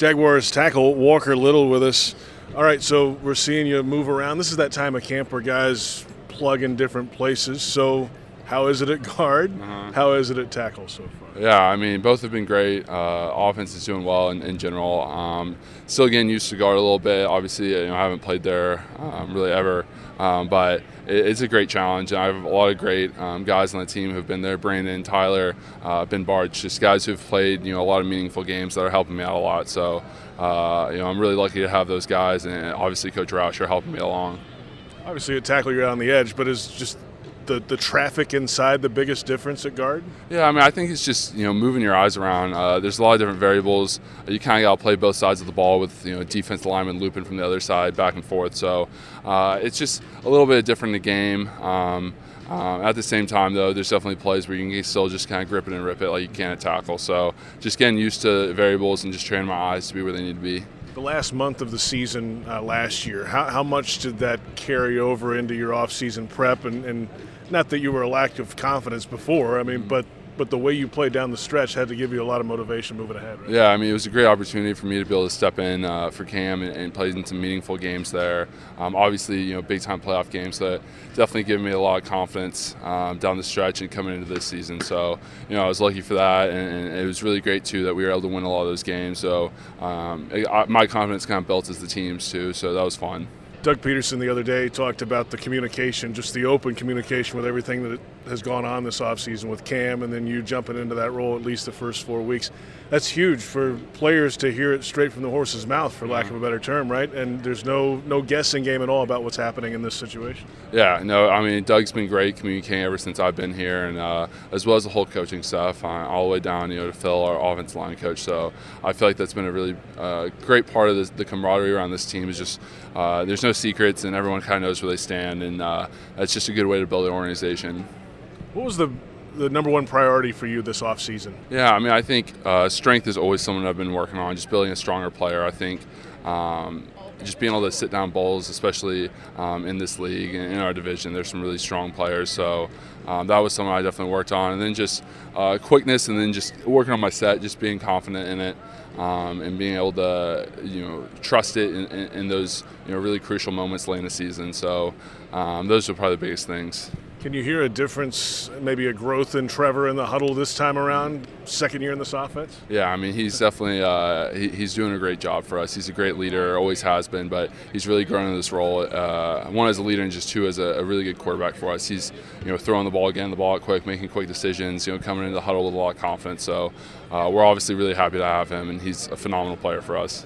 Jaguars tackle Walker Little with us. All right, so we're seeing you move around. This is that time of camp where guys plug in different places. So, how is it at guard? Uh-huh. How is it at tackle so far? Yeah, I mean, both have been great. Uh, offense is doing well in, in general. Um, still getting used to guard a little bit. Obviously, you know, I haven't played there um, really ever, um, but it, it's a great challenge. And I have a lot of great um, guys on the team who've been there. Brandon, Tyler, uh, Ben Bartch, just guys who've played you know a lot of meaningful games that are helping me out a lot. So, uh, you know, I'm really lucky to have those guys, and obviously Coach Roush are helping me along. Obviously, at tackle, you're on the edge, but it's just the, the traffic inside the biggest difference at guard? Yeah, I mean, I think it's just you know moving your eyes around. Uh, there's a lot of different variables. You kind of got to play both sides of the ball with you know defense lineman looping from the other side back and forth. So uh, it's just a little bit different in the game. Um, uh, at the same time, though, there's definitely plays where you can still just kind of grip it and rip it like you can at tackle. So just getting used to variables and just training my eyes to be where they need to be. The last month of the season uh, last year, how, how much did that carry over into your off-season prep? And, and not that you were a lack of confidence before, I mean, but but the way you played down the stretch had to give you a lot of motivation moving ahead. Right? Yeah, I mean, it was a great opportunity for me to be able to step in uh, for Cam and, and, play in some meaningful games there. Um, obviously, you know, big time playoff games that definitely gave me a lot of confidence um, down the stretch and coming into this season. So, you know, I was lucky for that, and, and, it was really great too that we were able to win a lot of those games. So, um, it, I, my confidence kind of built as the teams too. So that was fun. Doug Pederson the other day talked about the communication, just the open communication with everything that has gone on this offseason with Cam and then you jumping into that role at least the first four weeks. That's huge for players to hear it straight from the horse's mouth, for lack of a better term, right? And there's no no guessing game at all about what's happening in this situation. Yeah, no, I mean Doug's been great communicating ever since I've been here, and uh, as well as the whole coaching stuff, uh, all the way down, you know, to Phil, our offensive line coach. So I feel like that's been a really uh, great part of this, the camaraderie around this team. Is just uh, there's no secrets, and everyone kind of knows where they stand, and uh, that's just a good way to build an organization. What was the the number one priority for you this offseason? Yeah, I mean, I think uh, strength is always something I've been working on, just building a stronger player. I think um, just being able to sit down bowls, especially um, in this league and in our division, there's some really strong players. So um, that was something I definitely worked on. And then just uh, quickness, and then just working on my set, just being confident in it. Um, and being able to, you know, trust it in, in, in, those, you know, really crucial moments late in the season. So um, those are probably the biggest things. Can you hear a difference, maybe a growth in Trevor in the huddle this time around, second year in this offense? Yeah, I mean, he's definitely uh, he, he's doing a great job for us. He's a great leader, always has been, but he's really grown in this role. Uh, one as a leader, and just two as a, a, really good quarterback for us. He's you know throwing the ball again, the ball quick, making quick decisions. You know, coming into the huddle with a lot of confidence. So uh, we're obviously really happy to have him, and he's a phenomenal player for us.